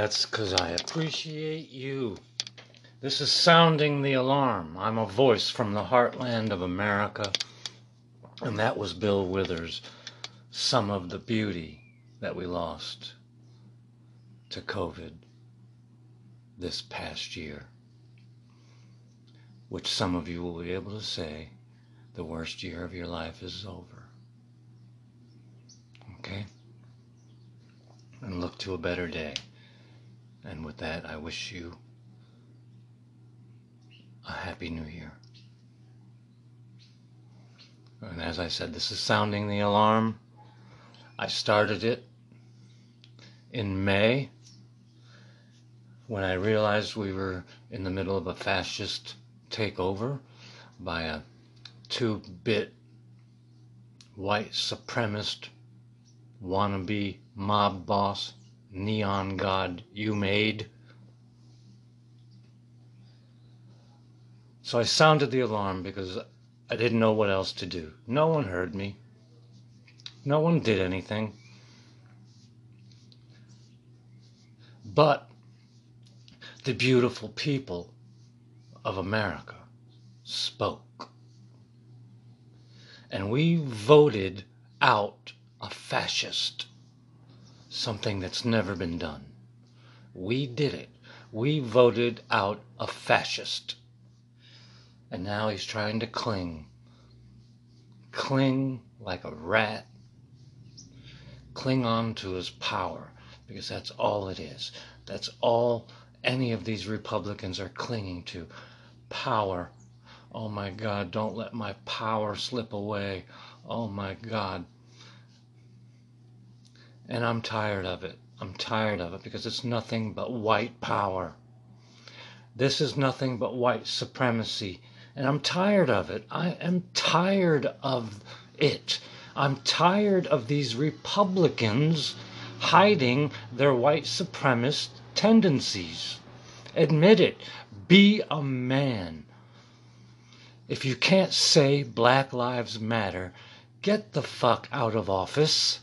That's because I appreciate you. This is sounding the alarm. I'm a voice from the heartland of America. And that was Bill Withers. Some of the beauty that we lost to COVID this past year. Which some of you will be able to say the worst year of your life is over. Okay? And look to a better day. And with that, I wish you a happy new year. And as I said, this is sounding the alarm. I started it in May when I realized we were in the middle of a fascist takeover by a two bit white supremacist wannabe mob boss neon god you made. So I sounded the alarm because I didn't know what else to do. No one heard me. No one did anything. But the beautiful people of America spoke. And we voted out a fascist, something that's never been done. We did it. We voted out a fascist and now he's trying to cling. Cling like a rat. Cling on to his power because that's all it is. That's all any of these Republicans are clinging to. Power. Oh my God, don't let my power slip away. Oh my God. And I'm tired of it. I'm tired of it because it's nothing but white power. This is nothing but white supremacy. And I'm tired of it. I am tired of it. I'm tired of these Republicans hiding their white supremacist tendencies. Admit it. Be a man. If you can't say Black Lives Matter, get the fuck out of office.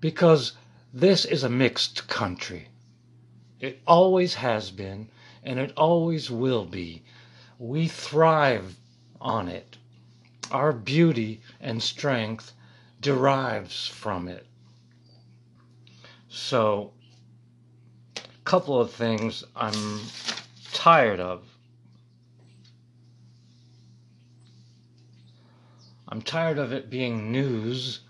Because this is a mixed country. It always has been, and it always will be we thrive on it. Our beauty and strength derives from it. So, a couple of things I'm tired of. I'm tired of it being news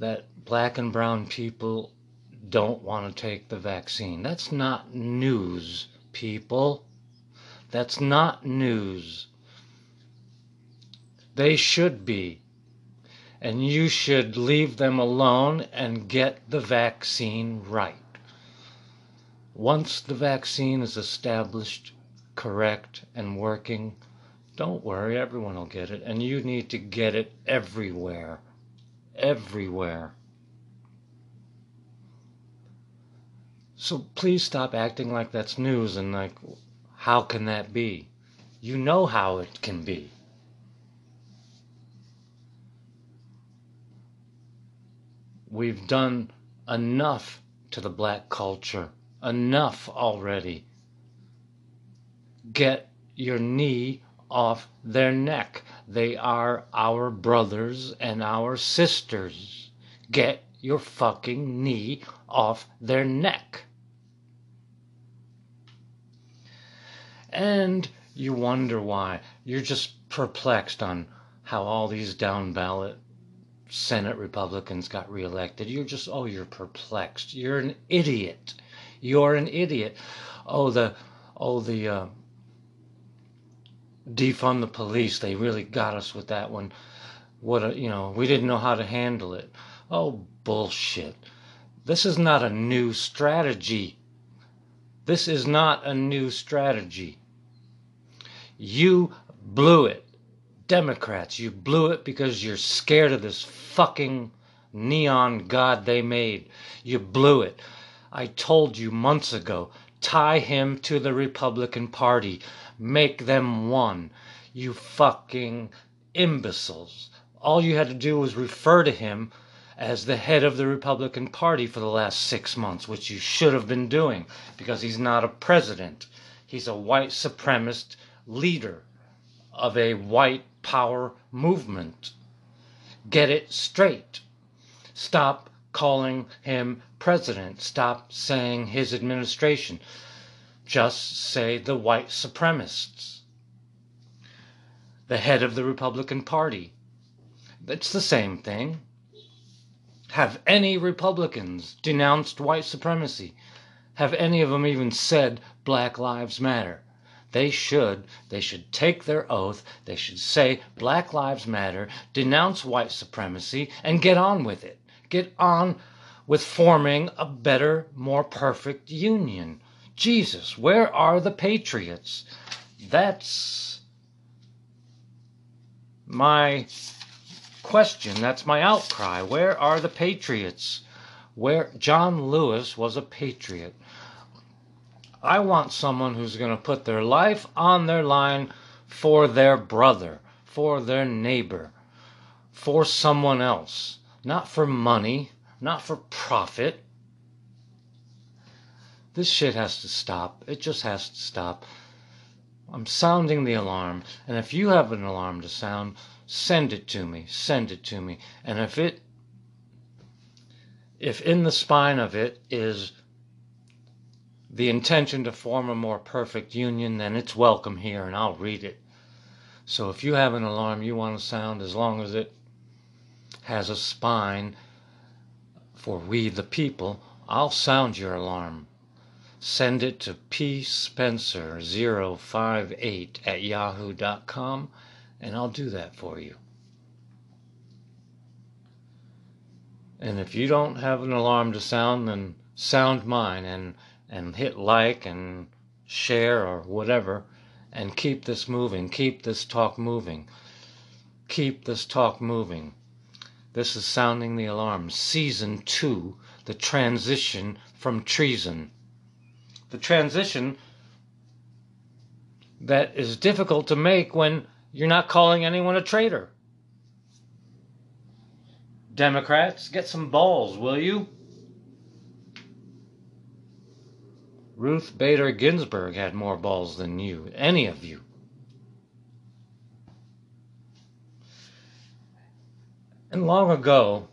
that black and brown people don't want to take the vaccine. That's not news, people. That's not news. They should be. And you should leave them alone and get the vaccine right. Once the vaccine is established, correct, and working, don't worry, everyone will get it. And you need to get it everywhere. Everywhere. So please stop acting like that's news and like how can that be? You know how it can be. We've done enough to the black culture. Enough already. Get your knee off their neck. They are our brothers and our sisters. Get your fucking knee off their neck. and you wonder why. You're just perplexed on how all these down ballot Senate Republicans got reelected. You're just, oh, you're perplexed. You're an idiot. You're an idiot. Oh, the, oh, the, uh, defund the police. They really got us with that one. What, a, you know, we didn't know how to handle it. Oh, bullshit. This is not a new strategy. This is not a new strategy. You blew it. Democrats, you blew it because you're scared of this fucking neon god they made. You blew it. I told you months ago tie him to the Republican Party, make them one. You fucking imbeciles. All you had to do was refer to him as the head of the Republican Party for the last six months, which you should have been doing because he's not a president. He's a white supremacist leader of a white power movement. Get it straight. Stop calling him president. Stop saying his administration. Just say the white supremacists. The head of the Republican Party. It's the same thing. Have any Republicans denounced white supremacy? Have any of them even said Black Lives Matter? They should. They should take their oath. They should say Black Lives Matter, denounce white supremacy, and get on with it. Get on with forming a better, more perfect union. Jesus, where are the patriots? That's my question. That's my outcry. Where are the patriots? Where John Lewis was a patriot. I want someone who's going to put their life on their line for their brother, for their neighbor, for someone else, not for money, not for profit. This shit has to stop. It just has to stop. I'm sounding the alarm, and if you have an alarm to sound, send it to me. Send it to me. And if it if in the spine of it is the intention to form a more perfect union, then it's welcome here and I'll read it. So if you have an alarm you want to sound, as long as it has a spine for we the people, I'll sound your alarm. Send it to pspencer058 at yahoo.com and I'll do that for you. And if you don't have an alarm to sound, then sound mine and, and hit like and share or whatever and keep this moving. Keep this talk moving. Keep this talk moving. This is Sounding the Alarm, Season 2, the transition from treason. The transition that is difficult to make when you're not calling anyone a traitor. Democrats, get some balls, will you? Ruth Bader Ginsburg had more balls than you, any of you. And long ago,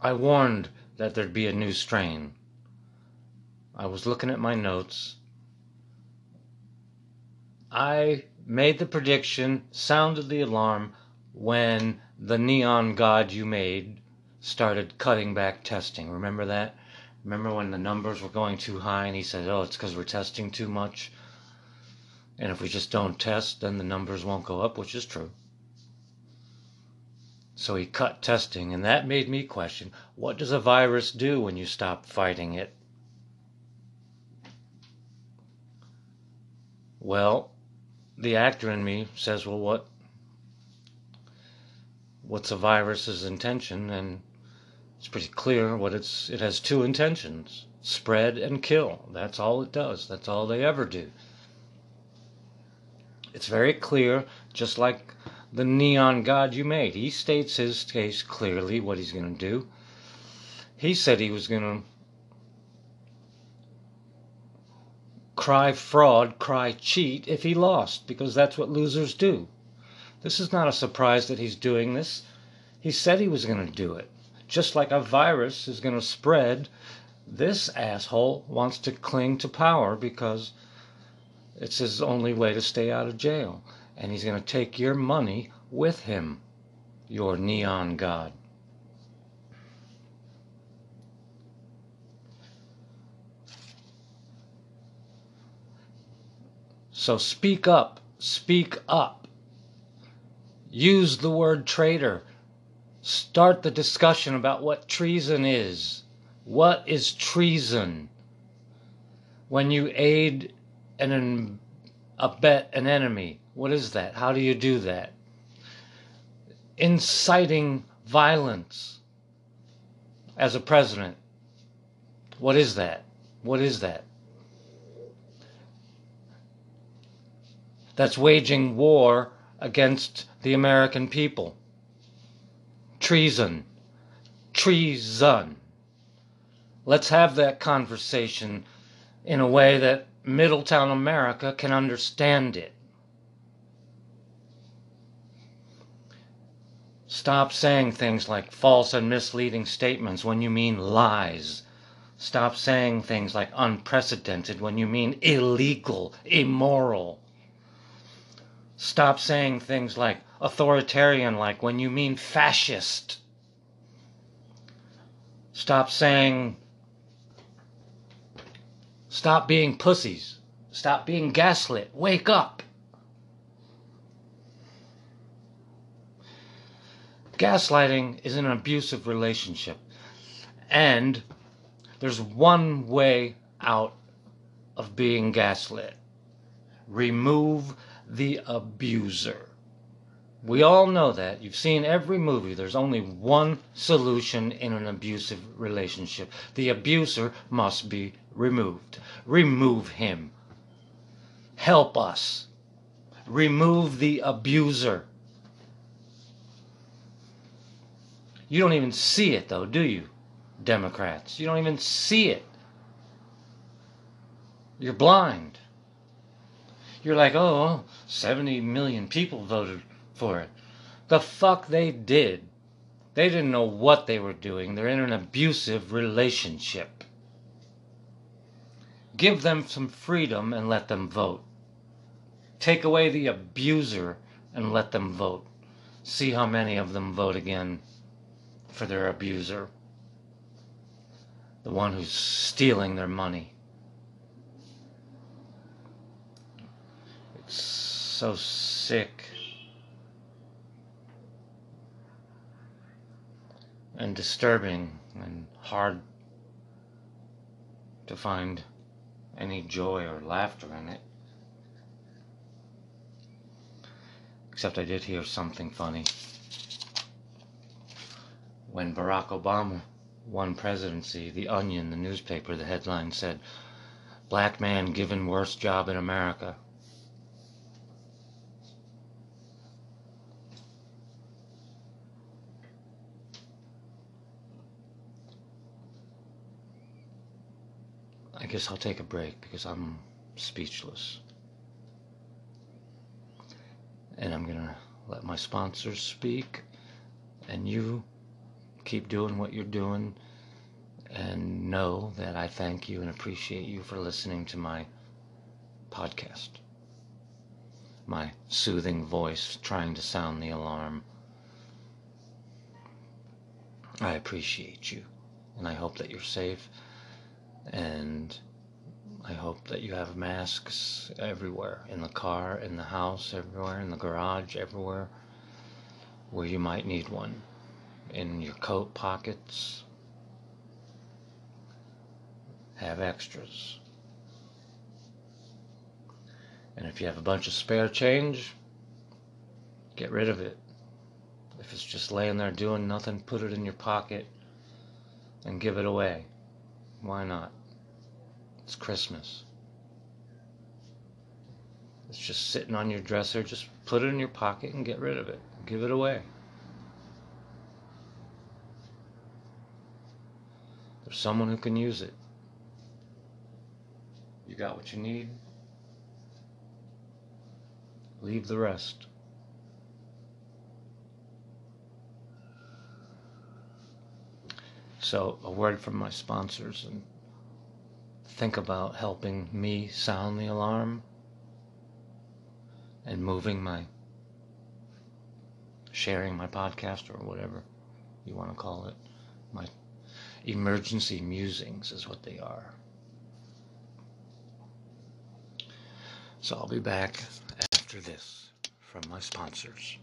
I warned that there'd be a new strain. I was looking at my notes I made the prediction, sounded the alarm when the neon god you made started cutting back testing. Remember that? Remember when the numbers were going too high and he said, oh, it's because we're testing too much? And if we just don't test, then the numbers won't go up, which is true. So he cut testing, and that made me question what does a virus do when you stop fighting it? Well, the actor in me says, well, what what's a virus's intention? And it's pretty clear what it's it has two intentions spread and kill. That's all it does. That's all they ever do. It's very clear, just like the neon god you made. He states his case clearly what he's going to do. He said he was going to cry fraud, cry cheat if he lost, because that's what losers do. This is not a surprise that he's doing this. He said he was going to do it. Just like a virus is going to spread, this asshole wants to cling to power because it's his only way to stay out of jail. And he's going to take your money with him, your neon god. So speak up, speak up. Use the word traitor. Start the discussion about what treason is. What is treason? When you aid and abet an enemy, what is that? How do you do that? Inciting violence as a president. What is that? What is that? That's waging war against the American people. treason. Treason. Let's have that conversation in a way that Middletown America can understand it. Stop saying things like false and misleading statements when you mean lies. Stop saying things like unprecedented when you mean illegal, immoral. Stop saying things like authoritarian like when you mean fascist. Stop saying Stop being pussies. Stop being gaslit. Wake up. Gaslighting is an abusive relationship. And there's one way out of being gaslit remove the abuser. We all know that. You've seen every movie. There's only one solution in an abusive relationship. The abuser must be removed. Remove him. Help us. Remove the abuser. You don't even see it, though, do you, Democrats? You don't even see it. You're blind. You're like, oh, 70 million people voted for it. The fuck they did. They didn't know what they were doing. They're in an abusive relationship. Give them some freedom and let them vote. Take away the abuser and let them vote. See how many of them vote again for their abuser. The one who's stealing their money. It's so sick. and disturbing and hard to find any joy or laughter in it. Except I did hear something funny. When Barack Obama won presidency, The Onion, the newspaper, the headline said, Black man given worst job in America. I guess I'll take a break because I'm speechless. And I'm going to let my sponsors speak. And you keep doing what you're doing. And know that I thank you and appreciate you for listening to my podcast. My soothing voice trying to sound the alarm. I appreciate you. And I hope that you're safe and I hope that you have masks everywhere in the car, in the house, everywhere, in the garage, everywhere where you might need one. In your coat pockets. Have extras. And if you have a bunch of spare change, get rid of it. If it's just laying there doing nothing, put it in your pocket and give it away. Why not? It's Christmas. It's just sitting on your dresser. Just put it in your pocket and get rid of it. Give it away. There's someone who can use it. You got what you need. Leave the rest. So, a word from my sponsors and think about helping me sound the alarm and moving my sharing my podcast or whatever you want to call it. My emergency musings is what they are. So I'll be back after this from my sponsors.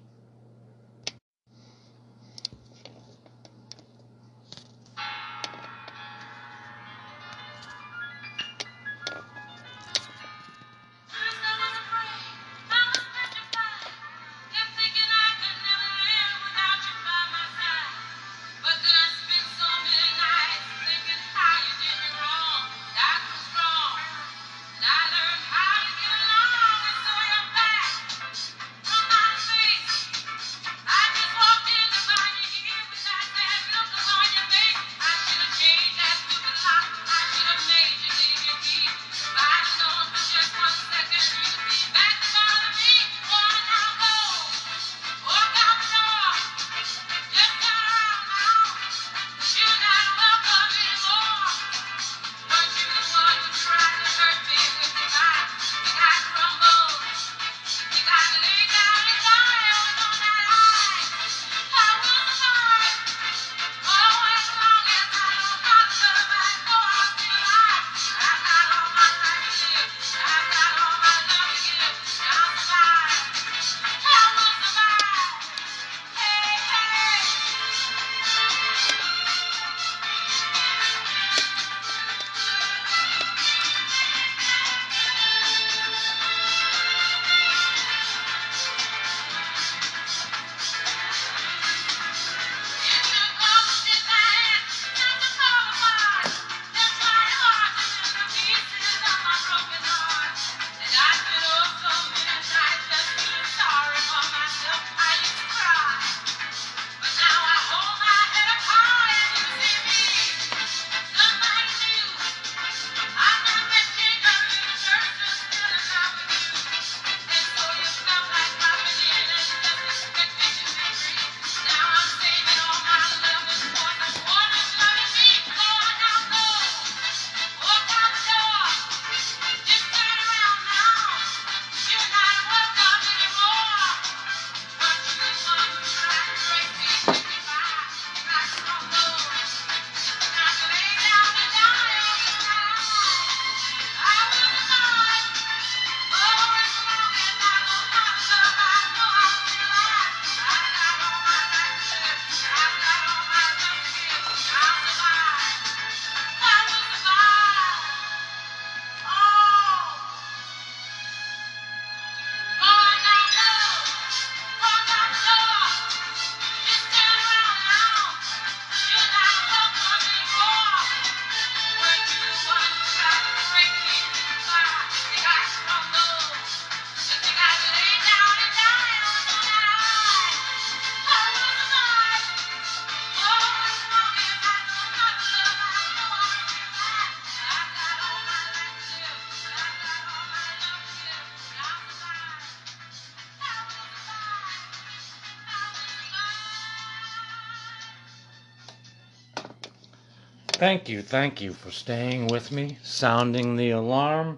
Thank you, thank you for staying with me, sounding the alarm.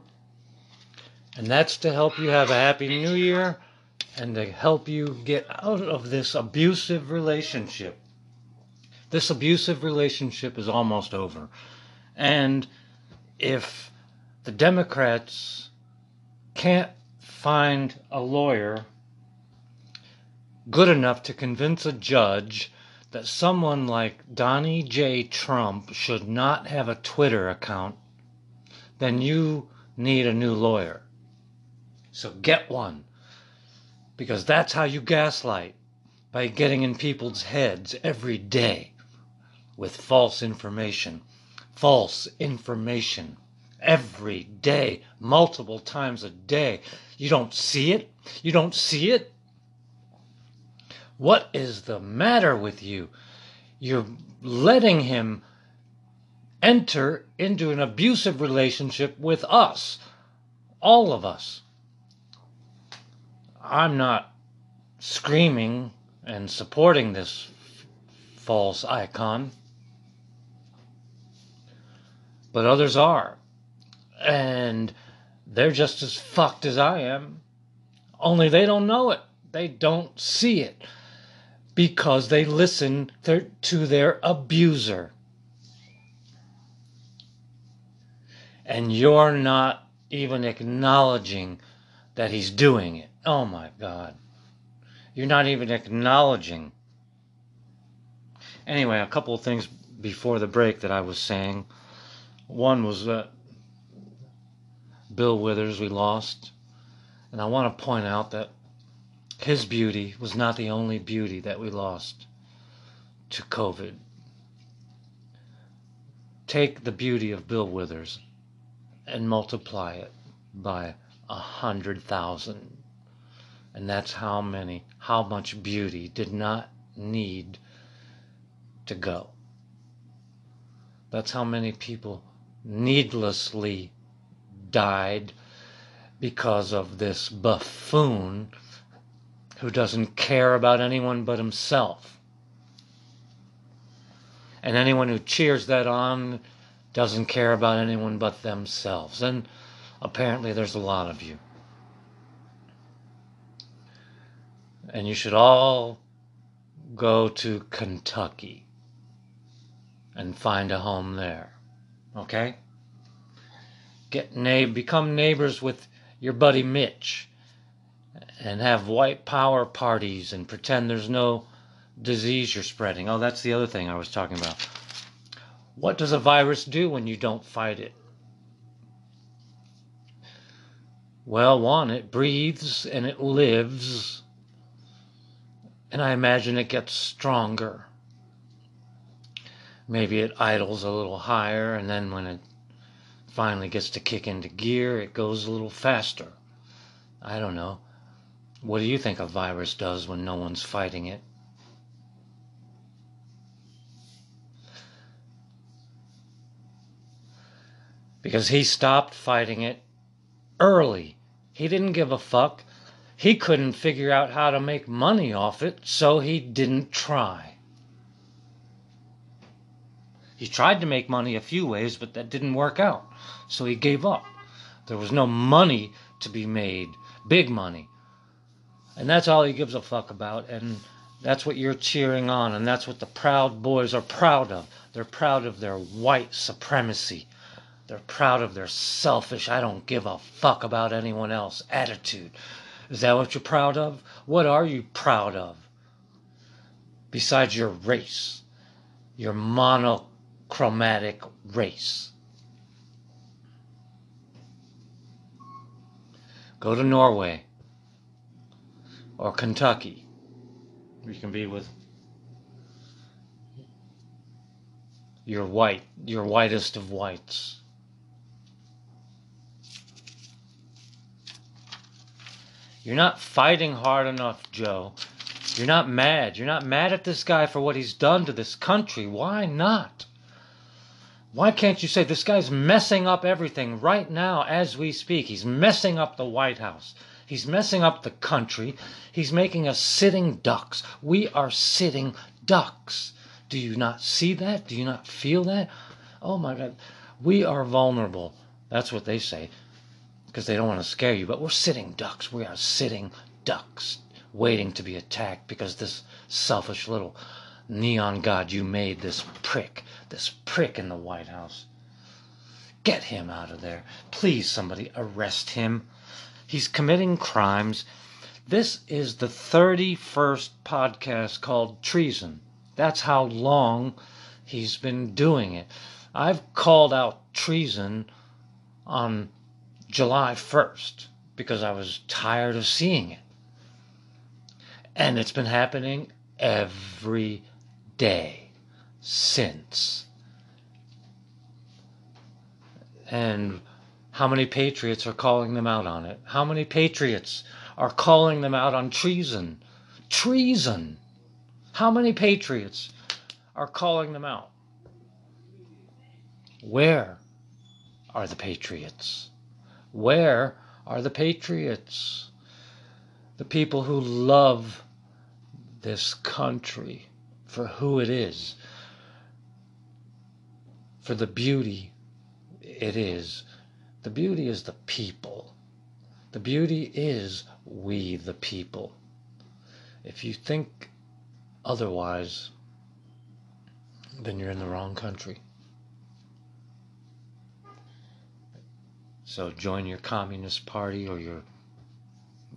And that's to help you have a happy new year and to help you get out of this abusive relationship. This abusive relationship is almost over. And if the Democrats can't find a lawyer good enough to convince a judge that someone like Donnie J. Trump should not have a Twitter account, then you need a new lawyer. So get one. Because that's how you gaslight by getting in people's heads every day with false information. False information every day, multiple times a day. You don't see it? You don't see it? What is the matter with you? You're letting him enter into an abusive relationship with us, all of us. I'm not screaming and supporting this false icon, but others are. And they're just as fucked as I am, only they don't know it. They don't see it because they listen to their abuser. And you're not even acknowledging that he's doing it. Oh my God. You're not even acknowledging. Anyway, a couple of things before the break that I was saying. One was that Bill Withers we lost. And I want to point out that his beauty was not the only beauty that we lost to COVID. Take the beauty of Bill Withers and multiply it by a hundred thousand. And that's how many, how much beauty did not need to go. That's how many people needlessly died because of this buffoon who doesn't care about anyone but himself. And anyone who cheers that on doesn't care about anyone but themselves. And apparently, there's a lot of you. And you should all go to Kentucky and find a home there. Okay? Get na- become neighbors with your buddy Mitch and have white power parties and pretend there's no disease you're spreading. Oh, that's the other thing I was talking about. What does a virus do when you don't fight it? Well, one, it breathes and it lives, and I imagine it gets stronger. Maybe it idles a little higher, and then when it finally gets to kick into gear, it goes a little faster. I don't know. What do you think a virus does when no one's fighting it? Because he stopped fighting it early. He didn't give a fuck. He couldn't figure out how to make money off it, so he didn't try. He tried to make money a few ways, but that didn't work out, so he gave up. There was no money to be made, big money. And that's all he gives a fuck about. And that's what you're cheering on. And that's what the Proud Boys are proud of. They're proud of their white supremacy. They're proud of their selfish, I don't give a fuck about anyone else attitude. Is that what you're proud of? What are you proud of? Besides your race, your monochromatic race. Go to Norway or Kentucky. You can be with your white, your whitest of whites. You're not fighting hard enough, Joe. You're not mad. You're not mad at this guy for what he's done to this country. Why not? Why can't you say this guy's messing up everything right now as we speak? He's messing up the White House. He's messing up the country. He's making us sitting ducks. We are sitting ducks. Do you not see that? Do you not feel that? Oh my God. We are vulnerable. That's what they say because they don't want to scare you. But we're sitting ducks. We are sitting ducks waiting to be attacked because this selfish little neon god you made, this prick, this prick in the White House. Get him out of there. Please, somebody arrest him. He's committing crimes. This is the 31st podcast called Treason. That's how long he's been doing it. I've called out treason on July 1st because I was tired of seeing it. And it's been happening every day since. And how many patriots are calling them out on it? How many patriots are calling them out on treason? Treason! How many patriots are calling them out? Where are the patriots? Where are the patriots? The people who love this country for who it is, for the beauty it is. The beauty is the people. The beauty is we, the people. If you think otherwise, then you're in the wrong country. So join your communist party or your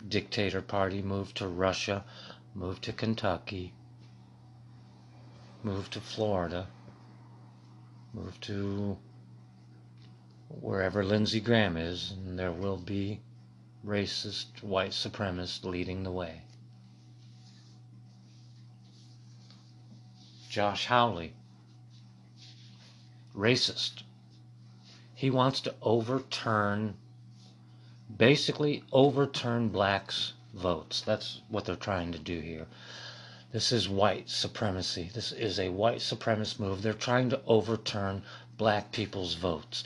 dictator party, move to Russia, move to Kentucky, move to Florida, move to wherever Lindsey Graham is, and there will be racist white supremacists leading the way. Josh Hawley, racist. He wants to overturn, basically overturn blacks' votes. That's what they're trying to do here. This is white supremacy. This is a white supremacist move. They're trying to overturn black people's votes.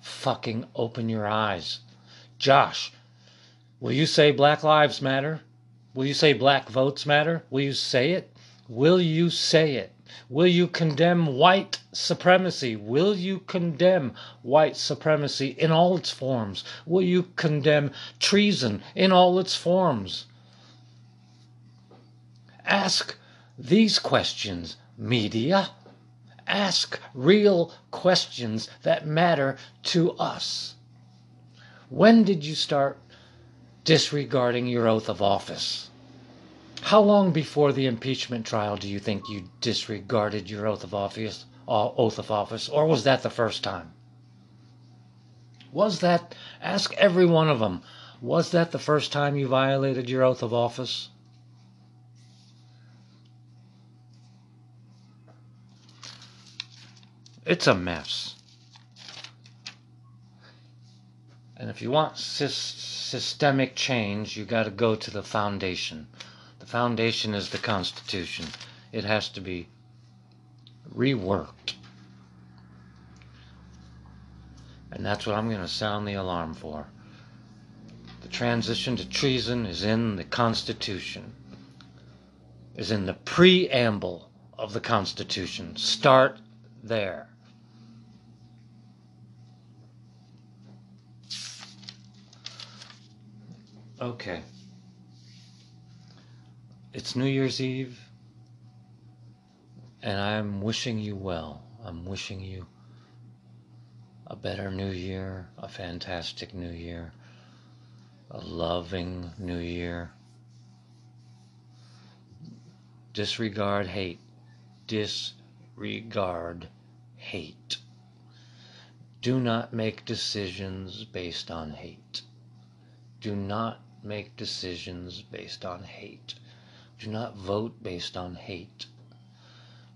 Fucking open your eyes. Josh, will you say Black Lives Matter? Will you say black votes matter? Will you say it? Will you say it? Will you condemn white supremacy? Will you condemn white supremacy in all its forms? Will you condemn treason in all its forms? Ask these questions, media. Ask real questions that matter to us. When did you start disregarding your oath of office? How long before the impeachment trial do you think you disregarded your oath of office, uh, oath of office, or was that the first time? Was that ask every one of them, was that the first time you violated your oath of office? It's a mess. And if you want sy- systemic change, you got to go to the foundation. The foundation is the Constitution. It has to be reworked. And that's what I'm going to sound the alarm for. The transition to treason is in the Constitution, is in the preamble of the Constitution. Start there. Okay. It's New Year's Eve, and I'm wishing you well. I'm wishing you a better new year, a fantastic new year, a loving new year. Disregard hate. Disregard hate. Do not make decisions based on hate. Do not make decisions based on hate. Do not vote based on hate.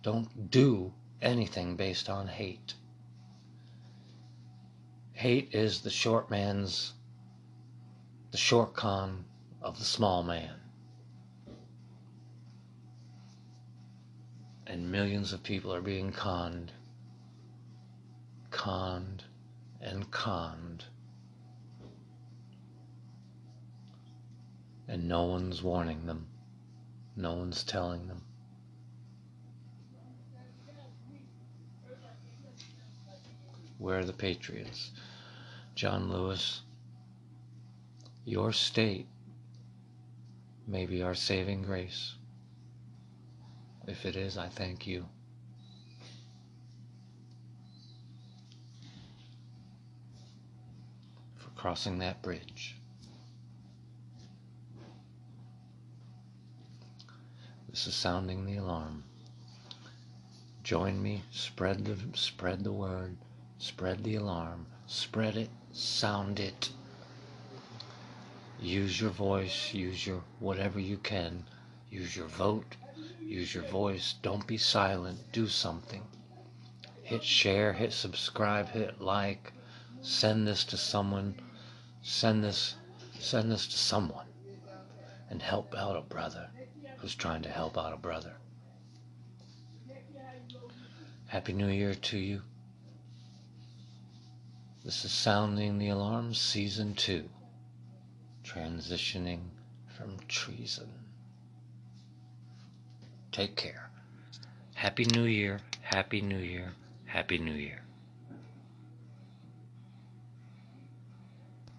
Don't do anything based on hate. Hate is the short man's, the short con of the small man. And millions of people are being conned, conned, and conned. And no one's warning them. No one's telling them. Where are the patriots. John Lewis, your state may be our saving grace. If it is, I thank you. For crossing that bridge. Is sounding the alarm. Join me, spread the spread the word, spread the alarm, spread it, sound it. Use your voice, use your whatever you can. Use your vote, use your voice. Don't be silent, do something. Hit share, hit subscribe, hit like. Send this to someone. Send this send this to someone and help out a brother who's trying to help out a brother. Happy New Year to you. This is Sounding the Alarm Season 2, transitioning from treason. Take care. Happy New Year, Happy New Year, Happy New Year.